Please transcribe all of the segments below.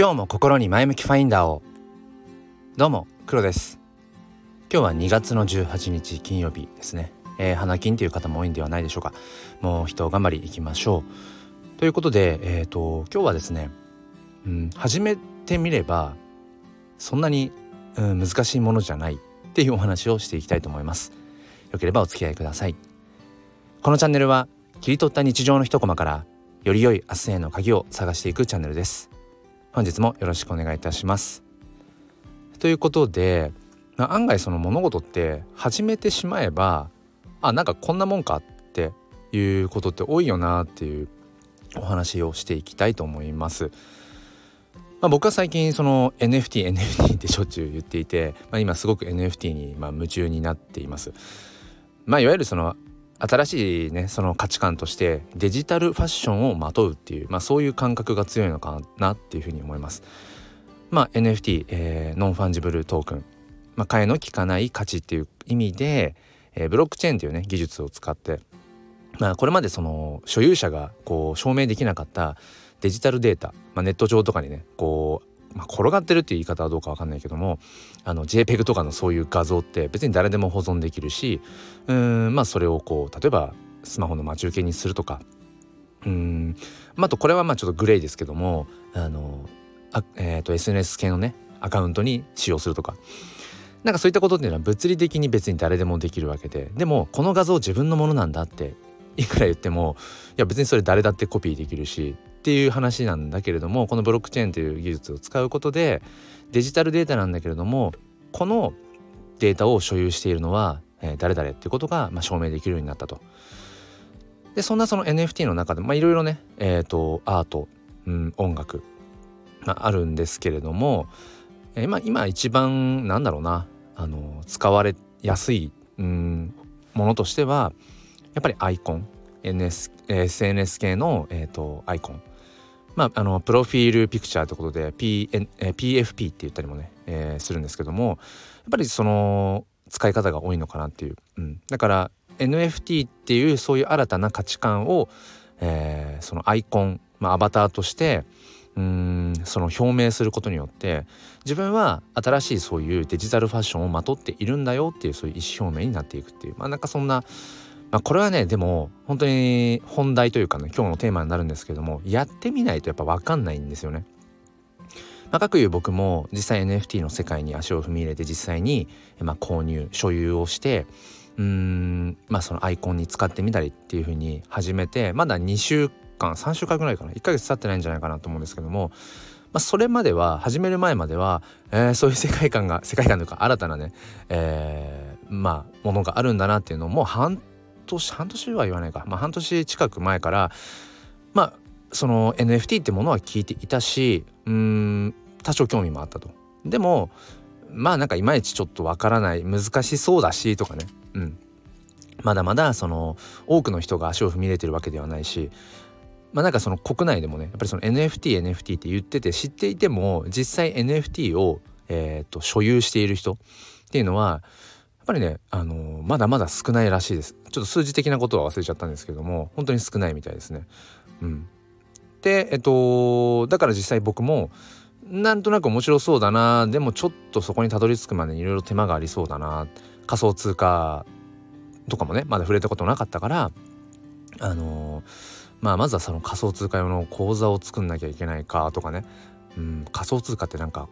今日も心に前向きファインダーを。どうも黒です。今日は2月の18日金曜日ですね、えー、花金という方も多いんではないでしょうか。もう人頑張りいきましょう。ということでえっ、ー、と今日はですね、うん、始めてみればそんなに、うん、難しいものじゃないっていうお話をしていきたいと思います。よければお付き合いください。このチャンネルは切り取った日常の一コマからより良い明日への鍵を探していくチャンネルです。本日もよろしくお願いいたしますということでま案外その物事って始めてしまえばあなんかこんなもんかっていうことって多いよなっていうお話をしていきたいと思います。まあ、僕は最近その NFT NFT ってしょっちゅう言っていて、まあ、今すごく NFT にま夢中になっています。まあ、いわゆるその新しいねその価値観としてデジタルファッションをまとうっていう、まあ、そういう感覚が強いのかなっていうふうに思います。まあ、NFT、えー、 Non-Fungible Token、まあ、替えの利かない価値っていう意味で、えー、ブロックチェーンというね技術を使って、まあ、これまでその所有者がこう証明できなかったデジタルデータ、まあ、ネット上とかにねこうまあ、転がってるっていう言い方はどうかわかんないけどもあの JPEG とかのそういう画像って別に誰でも保存できるしうんまあそれをこう例えばスマホの待ち受けにするとか。うんまあ、あとこれはまあちょっとグレーですけどもあのあ、えー、と SNS 系のねアカウントに使用するとか。なんかそういったことっていうのは物理的に別に誰でもできるわけで。でもこの画像自分のものなんだっていくら言ってもいや別にそれ誰だってコピーできるし。っていう話なんだけれどもこのブロックチェーンという技術を使うことでデジタルデータなんだけれどもこのデータを所有しているのは、えー、誰々っていうことが、まあ、証明できるようになったと。でそんなその NFT の中でいろいろね、えーと、アート、うん、音楽、まあ、あるんですけれども、えー、まあ、今一番なんだろうなあの使われやすい、うん、ものとしてはやっぱりアイコン NS SNS 系の、えーとアイコンまあ、あのプロフィールピクチャーということで、PN、PFP って言ったりもね、えー、するんですけどもやっぱりその使い方が多いのかなっていう、うん、だから NFT っていうそういう新たな価値観を、えー、そのアイコン、まあ、アバターとしてうんその表明することによって自分は新しいそういうデジタルファッションをまとっているんだよっていうそういう意思表明になっていくっていう。まあなんかそんなまあ、これはねでも本当に本題というかね今日のテーマになるんですけどもやってみないとやっぱ分かんないんですよね。まあ、かくいう僕も実際 NFT の世界に足を踏み入れて実際に、まあ、購入所有をしてうんまあそのアイコンに使ってみたりっていう風に始めてまだ2週間3週間ぐらいかな1ヶ月経ってないんじゃないかなと思うんですけども、まあ、それまでは始める前までは、えー、そういう世界観が世界観というか新たなね、えー、まあものがあるんだなっていうのをもう半年半年は言わないか、まあ、半年近く前からまあその NFT ってものは聞いていたしうん多少興味もあったと。でもまあなんかいまいちちょっとわからない難しそうだしとかね。うん。まだまだその多くの人が足を踏み入れてるわけではないしまあなんかその国内でもねやっぱりその NFT NFT って言ってて知っていても実際 NFT を、えー、と所有している人っていうのはぱりね、あのー、まだまだ少ないらしいです。ちょっと数字的なことは忘れちゃったんですけども本当に少ないみたいですね。うん、でえっとだから実際僕もなんとなく面白そうだなでもちょっとそこにたどり着くまでにいろいろ手間がありそうだな仮想通貨とかもねまだ触れたことなかったからあのー、まあまずはその仮想通貨用の口座を作んなきゃいけないかとかね、うん、仮想通貨ってなんか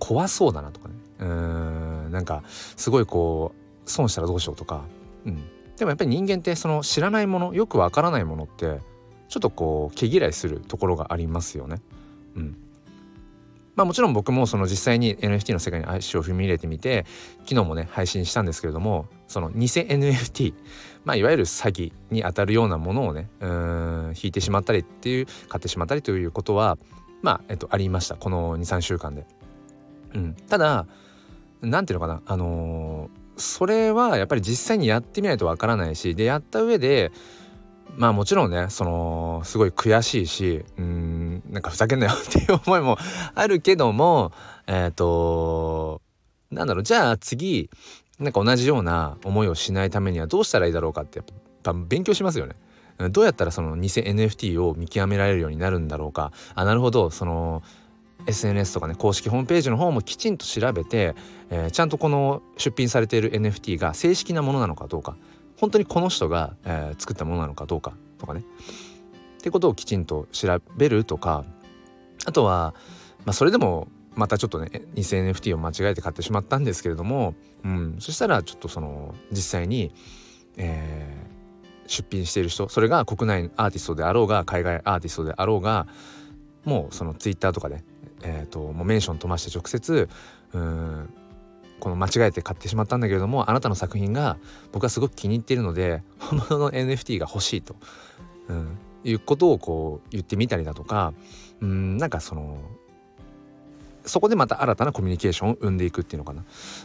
怖そうだなとかね。うん。なんかすごいこう損したらどうしようとか、うん、でもやっぱり人間ってその知らないものよくわからないものってちょっとこう毛嫌いするところがありますよね。うん。まあもちろん僕もその実際に NFT の世界に足を踏み入れてみて昨日もね配信したんですけれどもその偽 NFT まあいわゆる詐欺にあたるようなものをねうん引いてしまったりっていう買ってしまったりということはまあ、えっと、ありました。この23週間で。うん、ただ何ていうのかなあのー、それはやっぱり実際にやってみないとわからないしでやった上でまあもちろんねそのすごい悔しいしうんなんかふざけんなよっていう思いもあるけどもえっ、ー、となんだろうじゃあ次なんか同じような思いをしないためにはどうしたらいいだろうかってやっぱ勉強しますよね。どうやったらその偽 NFT を見極められるようになるんだろうかあなるほどその SNS とかね公式ホームページの方もきちんと調べて、えー、ちゃんとこの出品されている NFT が正式なものなのかどうか本当にこの人が、えー、作ったものなのかどうかとかね。ってことをきちんと調べるとかあとは、まあ、それでもまたちょっとね偽 NFT を間違えて買ってしまったんですけれども、うん、そしたらちょっとその実際に、えー、出品している人それが国内アーティストであろうが海外アーティストであろうがもうそのツイッターとかで、えーと、もうメンション飛ばして直接うんこの間違えて買ってしまったんだけれどもあなたの作品が僕はすごく気に入っているので本物の NFT が欲しいと、うん、いうことをこう言ってみたりだとかうんなんかそのそこでまた新たなコミュニケーションを生んでいくっていうのかな。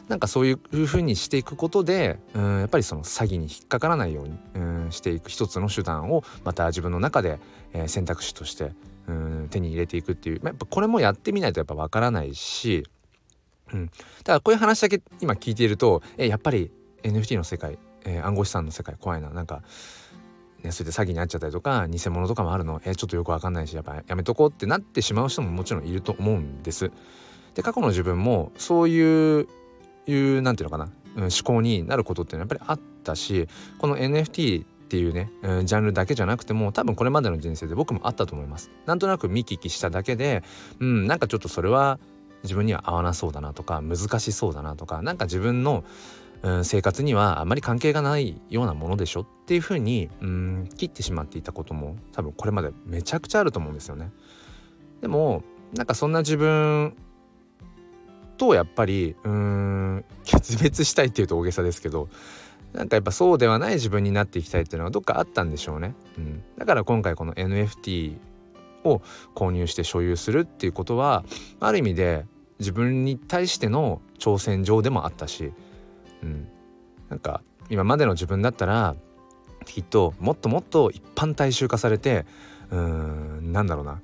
なんかそういう風にしていくことでうんやっぱりその詐欺に引っかからないようにうんしていく一つの手段をまた自分の中で、えー、選択肢としてうん手に入れていくっていう、まあ、やっぱこれもやってみないとやっぱわからないし、うん、だからこういう話だけ今聞いているとえやっぱり NFT の世界、えー、暗号資産の世界怖いな。なんかね、それで詐欺に遭っちゃったりとか偽物とかもあるの。えちょっとよくわかんないしやっぱやめとこうってなってしまう人ももちろんいると思うんです。で過去の自分もそういういうなんていうのかな、うん、思考になることっていうのはやっぱりあったしこの NFT っていうね、うん、ジャンルだけじゃなくても多分これまでの人生で僕もあったと思います。なんとなく見聞きしただけでうんなんかちょっとそれは自分には合わなそうだなとか難しそうだなとかなんか自分の、うん、生活にはあまり関係がないようなものでしょっていうふうにうん切ってしまっていたことも多分これまでめちゃくちゃあると思うんですよね。でもなんかそんな自分とやっぱりうん決別したいっていうと大げさですけどなんかやっぱそうではない自分になっていきたいっていうのがどっかあったんでしょうね。うん、だから今回この NFT を購入して所有するっていうことはある意味で自分に対しての挑戦状でもあったし、うん、なんか今までの自分だったらきっともっともっと一般大衆化されてうんなんだろうな。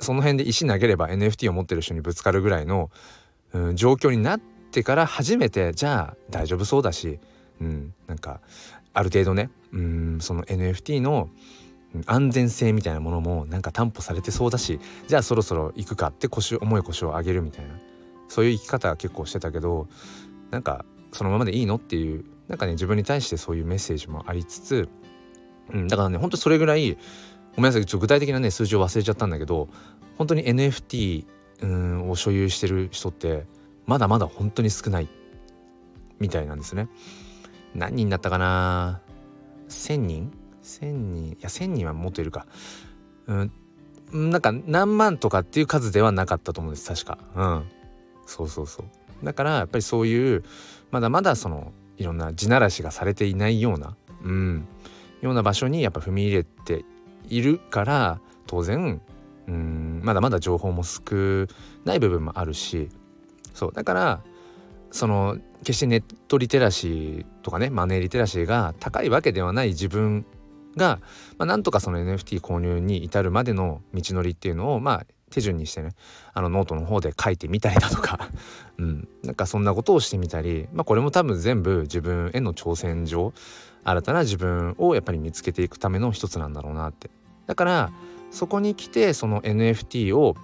その辺で石投げれば NFT を持ってる人にぶつかるぐらいの、うん、状況になってから初めてじゃあ大丈夫そうだしうん、なんかある程度ねうんその NFT の安全性みたいなものもなんか担保されてそうだしじゃあそろそろ行くかって腰重い腰を上げるみたいな。そういう生き方は結構してたけどなんかそのままでいいの？っていうなんかね自分に対してそういうメッセージもありつつ、うん、だからねほんとそれぐらいごめんなさいちょっと具体的なね数字を忘れちゃったんだけど本当に NFT を所有してる人ってまだまだ本当に少ないみたいなんですね。何人だったかな？1,000人 ?1,000 人？いや1,000人はもっといるか。うんなんか何万とかっていう数ではなかったと思うんです確か。うん。そうそうそう。だからやっぱりそういうまだまだそのいろんな地ならしがされていないようなうんような場所にやっぱ踏み入れているから当然うんまだまだ情報も少ない部分もあるしそうだからその決してネットリテラシーとかねマネーリテラシーが高いわけではない自分が、まあ、なんとかその NFT 購入に至るまでの道のりっていうのをまあ手順にしてねあのノートの方で書いてみたりだとか。うん、なんかそんなことをしてみたり、まあ、これも多分全部自分への挑戦状新たな自分をやっぱり見つけていくための一つなんだろうなって。だからそこに来てその NFT を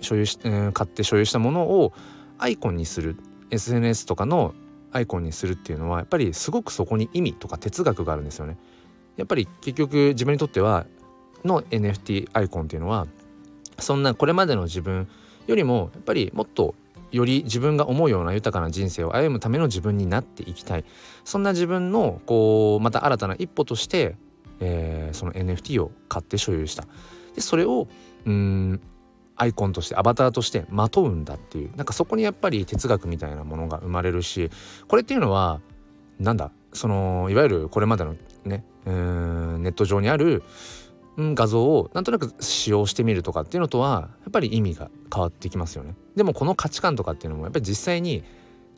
所有し、えー、買って所有したものをアイコンにする。SNS とかのアイコンにするっていうのはやっぱりすごくそこに意味とか哲学があるんですよね。やっぱり結局自分にとってはの NFT アイコンっていうのはそんなこれまでの自分よりもやっぱりもっとより自分が思うような豊かな人生を歩むための自分になっていきたい。そんな自分のこうまた新たな一歩として、えー、その NFT を買って所有した。でそれをうんアイコンとしてアバターとしてまとうんだっていう。なんかそこにやっぱり哲学みたいなものが生まれるしこれっていうのはなんだそのいわゆるこれまでのねうんネット上にある、画像をなんとなく使用してみるとかっていうのとはやっぱり意味が変わってきますよね。でもこの価値観とかっていうのもやっぱり実際に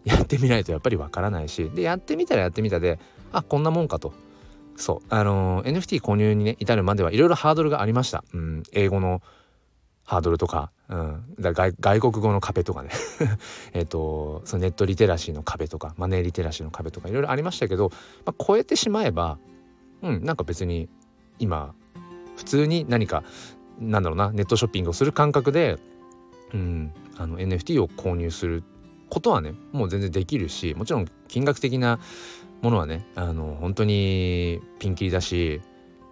やってみないとやっぱりわからないしでやってみたらやってみたであこんなもんかとそうあのー、NFT 購入にね至るまではいろいろハードルがありました。うん、英語のハードルとか,、うん、だ外外国語の壁とかね えっとそのネットリテラシーの壁とかマネーリテラシーの壁とかいろいろありましたけど、まあ、超えてしまえばうんなんか別に今普通に何かなんだろうなネットショッピングをする感覚でうん、あの NFT を購入することはねもう全然できるしもちろん金額的なものはねあの本当にピンキリだし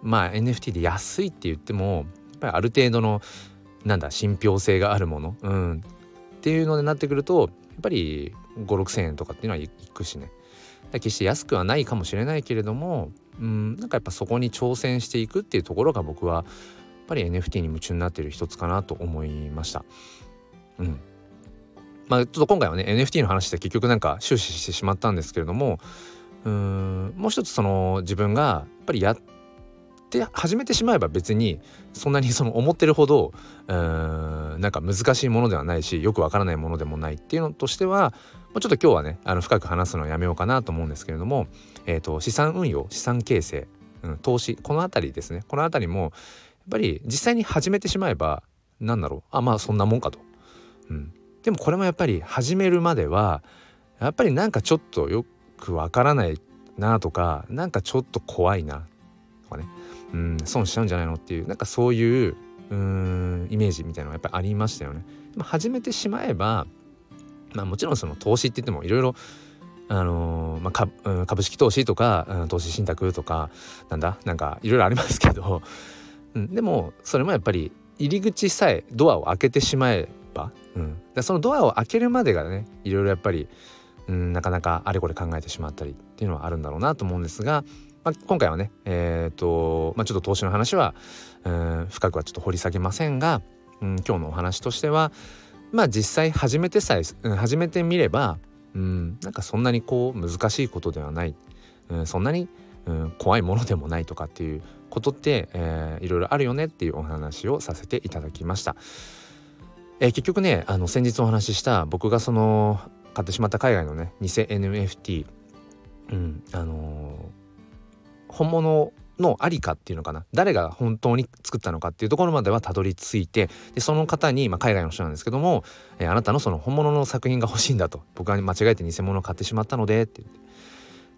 まあ NFT で安いって言ってもやっぱりある程度のなんだ信憑性があるもの、うん、っていうのになってくるとやっぱり5,6,000円とかっていうのはいくしね。決して安くはないかもしれないけれどもうんなんかやっぱそこに挑戦していくっていうところが僕はやっぱり NFT に夢中になっている一つかなと思いました。うんまあ、ちょっと今回はね NFT の話で結局なんか終始してしまったんですけれどもうんもう一つその自分がやっぱりやって始めてしまえば別にそんなにその思ってるほどうんなんか難しいものではないしよくわからないものでもないっていうのとしてはちょっと今日はねあの深く話すのはやめようかなと思うんですけれども、えーと、資産運用資産形成、うん、投資この辺りですねこの辺りもやっぱり実際に始めてしまえば何だろうあまあそんなもんかと。うん、でもこれもやっぱり始めるまではやっぱりなんかちょっとよくわからないなとかなんかちょっと怖いなとかねうん損しちゃうんじゃないのっていうなんかそういううんイメージみたいなのがやっぱりありましたよね。でも始めてしまえばまあもちろんその投資って言ってもいろいろあのー、まあ、うん、株式投資とか、うん、投資信託とかなんだなんかいろいろありますけど、うん、でもそれもやっぱり入り口さえドアを開けてしまえば、うん、そのドアを開けるまでがねいろいろやっぱり、うん、なかなかあれこれ考えてしまったりっていうのはあるんだろうなと思うんですが、まあ、今回はねえっ、ー、と、まあ、ちょっと投資の話は、うん、深くはちょっと掘り下げませんが、うん、今日のお話としてはまあ実際始めてさえ、うん、始めてみれば、うん、なんかそんなにこう難しいことではない、うん、そんなに、うん、怖いものでもないとかっていうことって、えー、いろいろあるよねっていうお話をさせていただきました。えー、結局ねあの先日お話しした僕がその買ってしまった海外のね偽 NFT、うんあのー、本物のありかっていうのかな。誰が本当に作ったのかっていうところまではたどり着いてでその方に、まあ、海外の人なんですけども、えー、あなたのその本物の作品が欲しいんだと。僕は間違えて偽物を買ってしまったのでってって。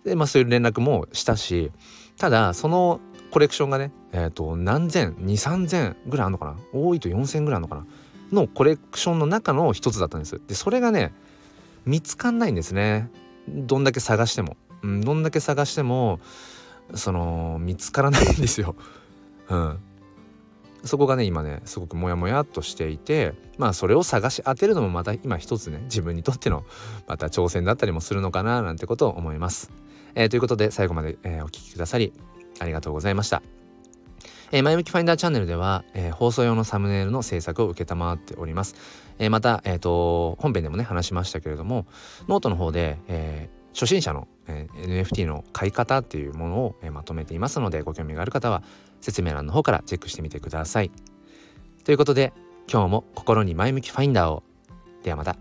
で、まあ、そういう連絡もしたしただそのコレクションがね、えーと、何千2,3,000ぐらいあるのかな。多いと4,000ぐらいあるのかな。のコレクションの中の一つだったんです。でそれがね見つかんないんですね。どんだけ探しても、うん、どんだけ探してもその見つからないんですよ。うん、そこがね今ねすごくモヤモヤっとしていてまあそれを探し当てるのもまた今一つね自分にとってのまた挑戦だったりもするのかななんてことを思います。えー、ということで最後まで、えー、お聴きくださりありがとうございました。えー、前向きファインダーチャンネルでは、えー、放送用のサムネイルの制作を承っております。えー、また、えーと、本編でもね話しましたけれどもノートの方で、えー、初心者の、え、NFT の買い方っていうものを、え、まとめていますのでご興味がある方は説明欄の方からチェックしてみてください。ということで今日も心に前向きファインダーをではまた。